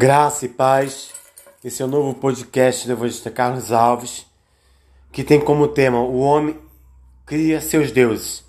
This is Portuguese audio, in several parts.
Graça e paz. Esse é o novo podcast do Evangelista Carlos Alves, que tem como tema O homem cria seus deuses.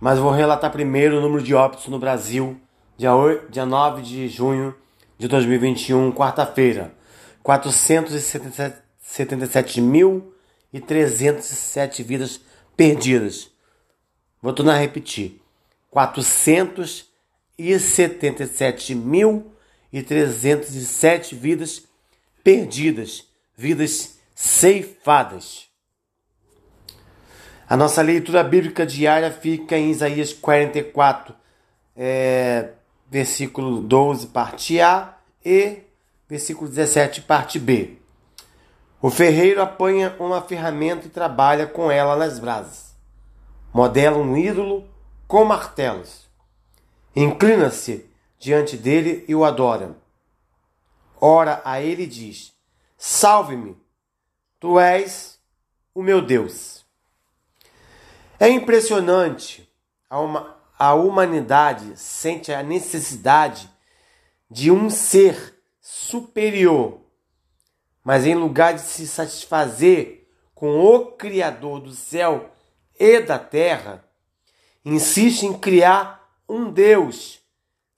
Mas vou relatar primeiro o número de óbitos no Brasil, dia, 8, dia 9 de junho de 2021, quarta-feira. 477.307 vidas perdidas. Vou tornar a repetir. 477 mil e 307 vidas perdidas, vidas ceifadas. A nossa leitura bíblica diária fica em Isaías 44, é, versículo 12, parte A, e versículo 17, parte B. O ferreiro apanha uma ferramenta e trabalha com ela nas brasas. Modela um ídolo com martelos. Inclina-se diante dele e o adora. Ora a ele diz: Salve-me, tu és o meu Deus. É impressionante, a, uma, a humanidade sente a necessidade de um ser superior, mas em lugar de se satisfazer com o Criador do céu e da terra, insiste em criar um Deus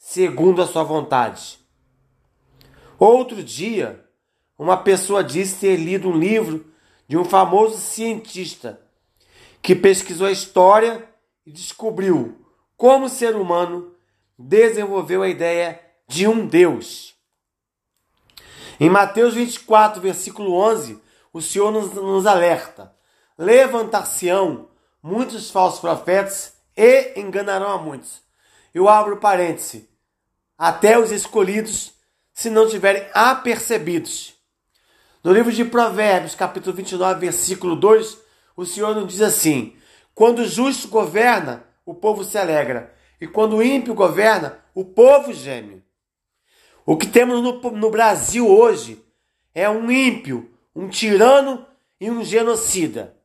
segundo a sua vontade. Outro dia, uma pessoa disse ter lido um livro de um famoso cientista que pesquisou a história e descobriu como o ser humano desenvolveu a ideia de um Deus. Em Mateus 24, versículo 11, o Senhor nos, nos alerta: Levantar-se-ão muitos falsos profetas e enganarão a muitos. Eu abro parêntese até os escolhidos, se não tiverem apercebidos. No livro de Provérbios, capítulo 29, versículo 2, o Senhor nos diz assim: Quando o justo governa, o povo se alegra, e quando o ímpio governa, o povo geme. O que temos no, no Brasil hoje é um ímpio, um tirano e um genocida.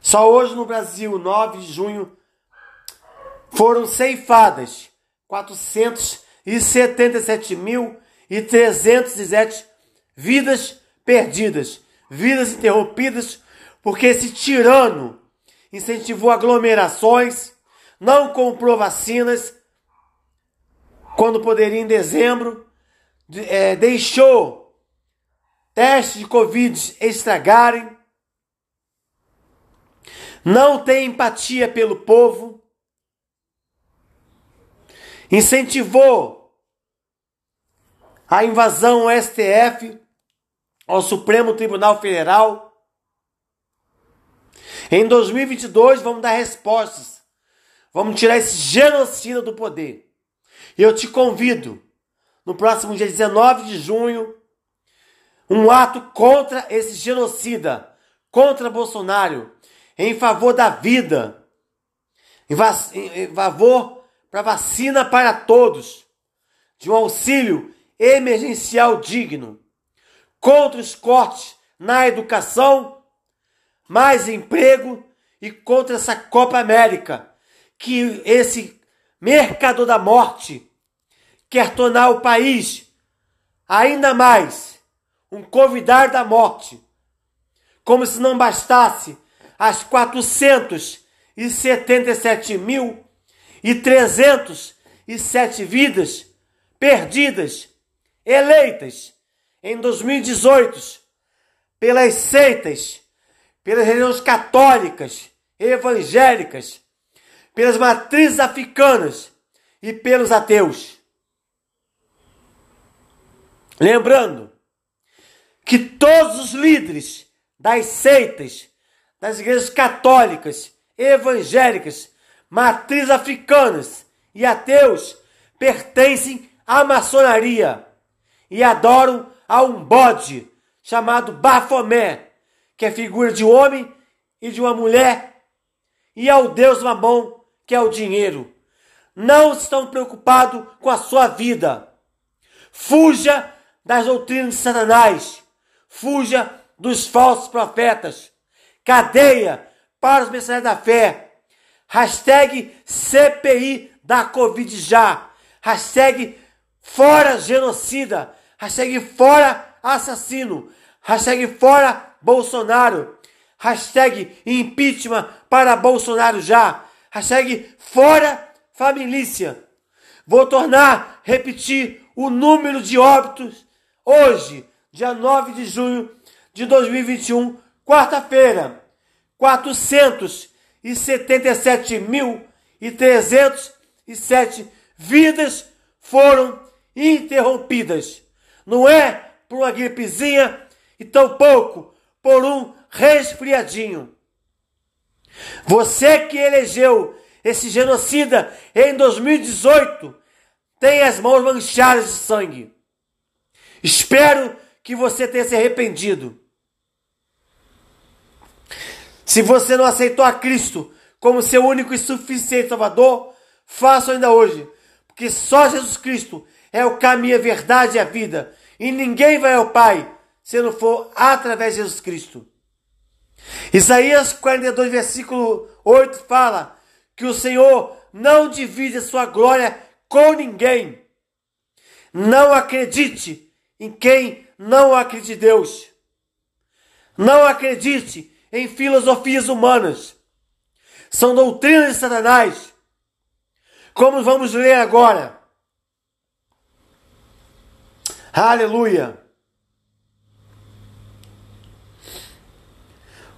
Só hoje no Brasil, 9 de junho, foram ceifadas 477.307 vidas perdidas, vidas interrompidas, porque esse tirano incentivou aglomerações, não comprou vacinas, quando poderia em dezembro, é, deixou testes de Covid estragarem, não tem empatia pelo povo, incentivou a invasão ao STF, ao Supremo Tribunal Federal. Em 2022 vamos dar respostas. Vamos tirar esse genocida do poder. E eu te convido, no próximo dia 19 de junho, um ato contra esse genocida, contra Bolsonaro, em favor da vida, em favor para vacina para todos, de um auxílio emergencial digno, contra os cortes na educação, mais emprego e contra essa Copa América, que esse mercador da morte quer tornar o país ainda mais um convidar da morte. Como se não bastasse as 477 mil e 307 vidas perdidas, eleitas em 2018 pelas seitas, pelas religiões católicas, evangélicas, pelas matrizes africanas e pelos ateus. Lembrando que todos os líderes das seitas, das igrejas católicas, evangélicas, matriz africanas e ateus pertencem à maçonaria e adoram a um bode chamado Bafomé, que é figura de homem e de uma mulher, e ao deus Mamon, que é o dinheiro. Não estão preocupados com a sua vida. Fuja das doutrinas de Satanás. Fuja dos falsos profetas. Cadeia para os mensageiros da fé Hashtag CPI da Covid já. Hashtag fora genocida, hashtag fora assassino, hashtag fora Bolsonaro, hashtag impeachment para Bolsonaro já, hashtag fora família. Vou tornar, repetir o número de óbitos hoje, dia 9 de junho de 2021, quarta-feira, 477.307 vidas foram interrompidas. Não é por uma gripezinha e tampouco por um resfriadinho. Você que elegeu esse genocida em 2018 tem as mãos manchadas de sangue. Espero que você tenha se arrependido. Se você não aceitou a Cristo como seu único e suficiente Salvador, faça ainda hoje, porque só Jesus Cristo é o caminho, a verdade e a vida, e ninguém vai ao Pai se não for através de Jesus Cristo. Isaías 42, versículo 8 fala que o Senhor não divide a sua glória com ninguém. Não acredite em quem não acredita em Deus. Não acredite em filosofias humanas. São doutrinas de Satanás. Como vamos ler agora. Aleluia.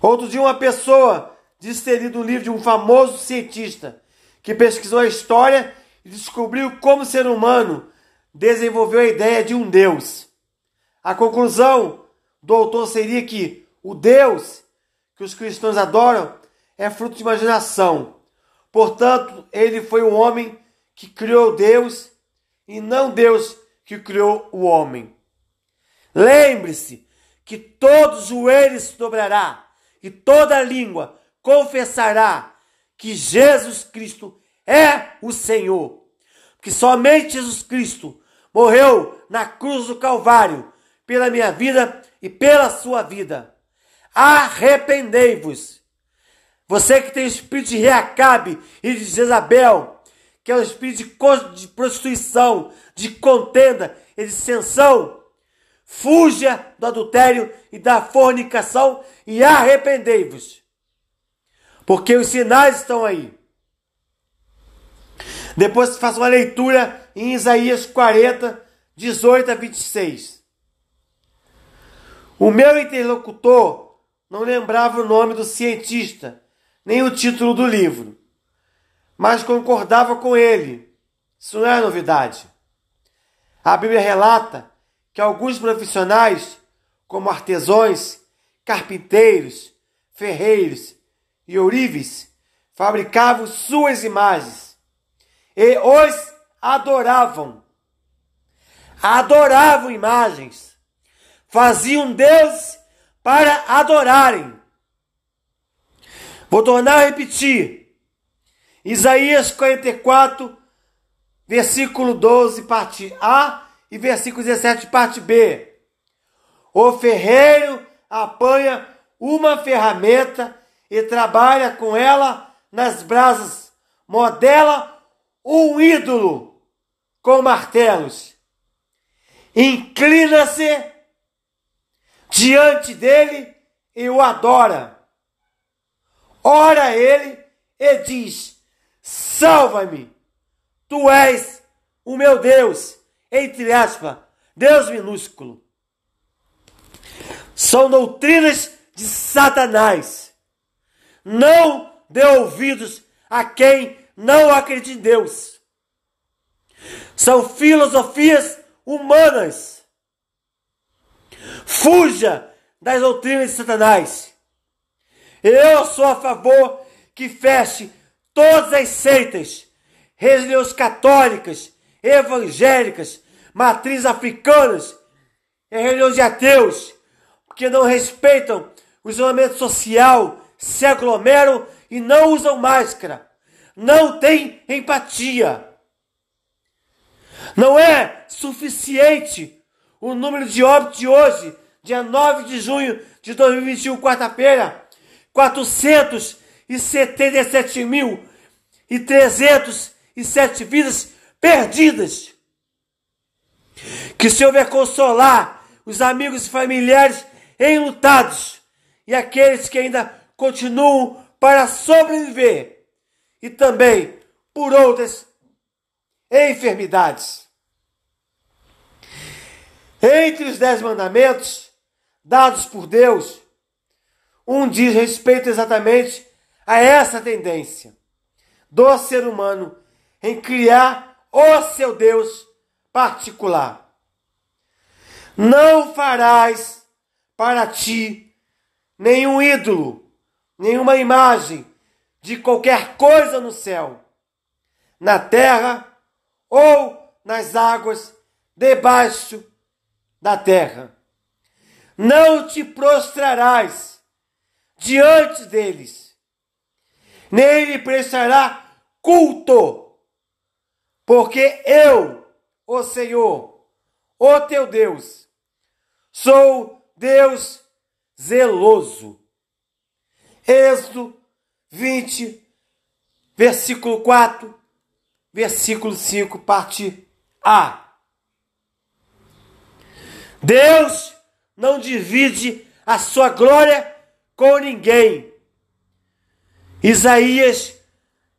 Outro dia, uma pessoa disse ter lido um livro de um famoso cientista que pesquisou a história e descobriu como o ser humano desenvolveu a ideia de um Deus. A conclusão do autor seria que o Deus que os cristãos adoram é fruto de imaginação. Portanto, ele foi o homem que criou Deus e não Deus que criou o homem. Lembre-se que todo joelho se dobrará e toda língua confessará que Jesus Cristo é o Senhor. Porque somente Jesus Cristo morreu na cruz do Calvário pela minha vida e pela sua vida. Arrependei-vos. Você que tem espírito de Reacabe e de Jezabel, que é o espírito de prostituição, de contenda e de dissensão, fuja do adultério e da fornicação e arrependei-vos. Porque os sinais estão aí. Depois faça uma leitura em Isaías 40, 18 a 26. O meu interlocutor não lembrava o nome do cientista, nem o título do livro, mas concordava com ele. Isso não é novidade. A Bíblia relata que alguns profissionais, como artesãos, carpinteiros, ferreiros e ourives, fabricavam suas imagens e os adoravam. Adoravam imagens, faziam Deus para adorarem. Vou tornar a repetir. Isaías 44, versículo 12, parte A e versículo 17, parte B. O ferreiro apanha uma ferramenta e trabalha com ela nas brasas, modela um ídolo com martelos. Inclina-se diante dele e o adora. Ora ele e diz: Salva-me, tu és o meu Deus entre aspas, Deus minúsculo. São doutrinas de Satanás. Não dê ouvidos a quem não acredita em Deus. São filosofias humanas. Fuja das doutrinas de Satanás. Eu sou a favor que feche todas as seitas, religiões católicas, evangélicas, matriz africanas, é religião de ateus, que não respeitam o isolamento social, se aglomeram e não usam máscara. Não tem empatia. Não é suficiente o número de óbitos de hoje, dia 9 de junho de 2021, quarta-feira, 477.307 e e vidas perdidas. Que o Senhor venha consolar os amigos e familiares enlutados e aqueles que ainda continuam para sobreviver e também por outras enfermidades. Entre os dez mandamentos dados por Deus, um diz respeito exatamente a essa tendência do ser humano em criar o seu Deus particular. Não farás para ti nenhum ídolo, nenhuma imagem de qualquer coisa no céu, na terra ou nas águas debaixo da terra. Não te prostrarás diante deles, nem lhe prestará culto, porque eu, o Senhor, o teu Deus, Sou Deus zeloso. Êxodo 20, versículo 4, versículo 5, parte A. Deus não divide a sua glória com ninguém. Isaías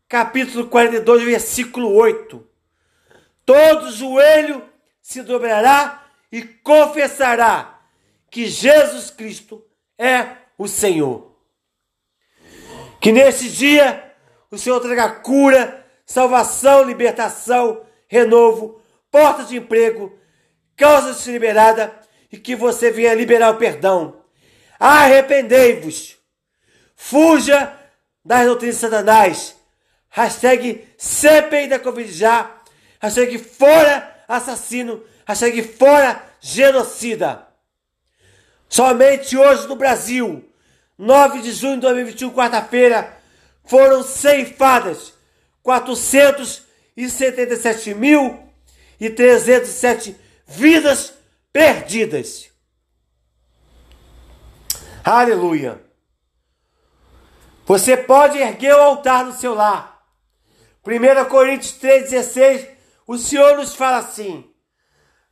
capítulo 42, versículo 8. Todo joelho se dobrará e confessará que Jesus Cristo é o Senhor. Que nesse dia o Senhor traga cura, salvação, libertação, renovo, portas de emprego, causas de liberada e que você venha liberar o perdão. Arrependei-vos. Fuja das de Satanás. Hashtag CPI da Covid já. Hashtag fora assassino hashtag fora genocida. Somente hoje no Brasil, 9 de junho de 2021, quarta-feira, foram ceifadas 477.307 vidas perdidas. Aleluia. Você pode erguer o altar no seu lar. 1 Coríntios 3,16, o Senhor nos fala assim: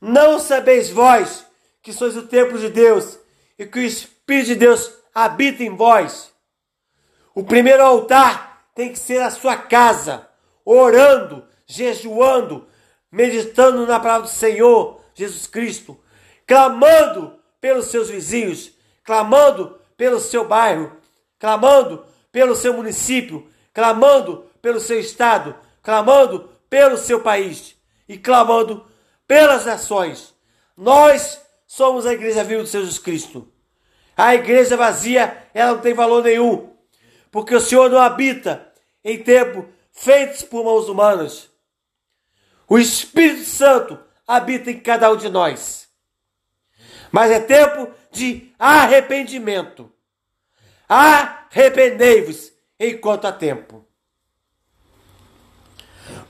não sabeis vós que sois o templo de Deus e que o Espírito de Deus habita em vós? O primeiro altar tem que ser a sua casa, orando, jejuando, meditando na palavra do Senhor Jesus Cristo, clamando pelos seus vizinhos, clamando pelo seu bairro, clamando pelo seu município, clamando pelo seu estado, clamando pelo seu país e clamando pelas nações. Nós somos a igreja viva de Jesus Cristo. A igreja vazia, ela não tem valor nenhum, porque o Senhor não habita em templo feitos por mãos humanas. O Espírito Santo habita em cada um de nós. Mas é tempo de arrependimento. Arrependei-vos enquanto há tempo.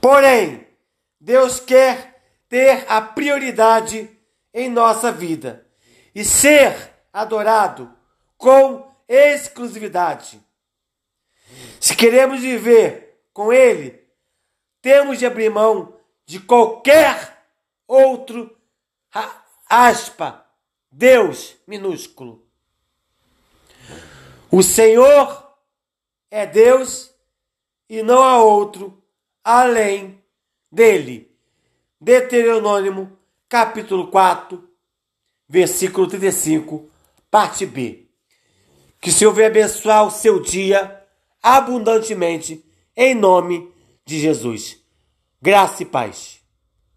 Porém, Deus quer ter a prioridade em nossa vida e ser adorado com exclusividade. Se queremos viver com Ele, temos de abrir mão de qualquer outro aspa, Deus minúsculo. O Senhor é Deus e não há outro além dele. Deuteronômio, capítulo 4, versículo 35, parte B. Que o Senhor venha abençoar o seu dia abundantemente, em nome de Jesus. Graça e paz.